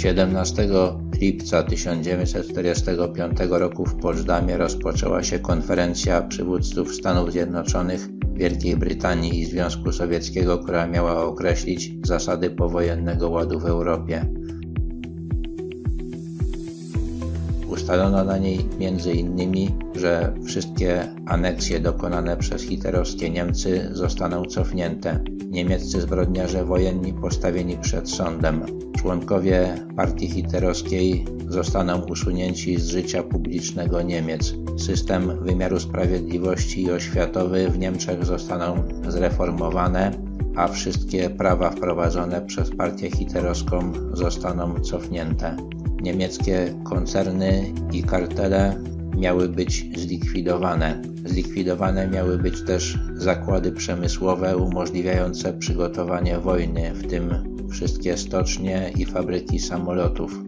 17 lipca 1945 roku w Poczdamie rozpoczęła się konferencja przywódców Stanów Zjednoczonych, Wielkiej Brytanii i Związku Sowieckiego, która miała określić zasady powojennego ładu w Europie. Ustalono na niej m.in., że wszystkie aneksje dokonane przez hitlerowskie Niemcy zostaną cofnięte, niemieccy zbrodniarze wojenni postawieni przed sądem, członkowie partii hitlerowskiej zostaną usunięci z życia publicznego Niemiec, system wymiaru sprawiedliwości i oświatowy w Niemczech zostaną zreformowane, a wszystkie prawa wprowadzone przez partię hitlerowską zostaną cofnięte. Niemieckie koncerny i kartele miały być zlikwidowane. Zlikwidowane miały być też zakłady przemysłowe umożliwiające przygotowanie wojny, w tym wszystkie stocznie i fabryki samolotów.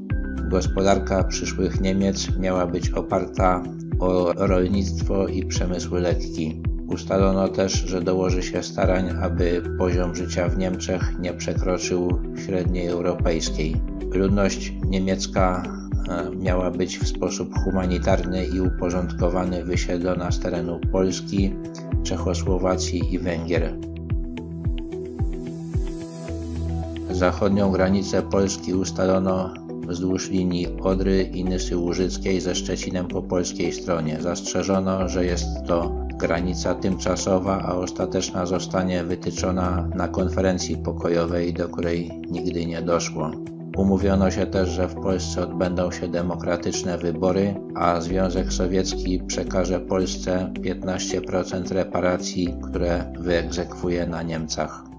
Gospodarka przyszłych Niemiec miała być oparta o rolnictwo i przemysł lekki. Ustalono też, że dołoży się starań, aby poziom życia w Niemczech nie przekroczył średniej europejskiej. Ludność niemiecka miała być w sposób humanitarny i uporządkowany wysiedlona z terenu Polski, Czechosłowacji i Węgier. Zachodnią granicę Polski ustalono wzdłuż linii Odry i Nysy Łużyckiej ze Szczecinem po polskiej stronie. Zastrzeżono, że jest to granica tymczasowa, a ostateczna zostanie wytyczona na konferencji pokojowej, do której nigdy nie doszło. Umówiono się też, że w Polsce odbędą się demokratyczne wybory, a Związek Sowiecki przekaże Polsce 15% reparacji, które wyegzekwuje na Niemcach.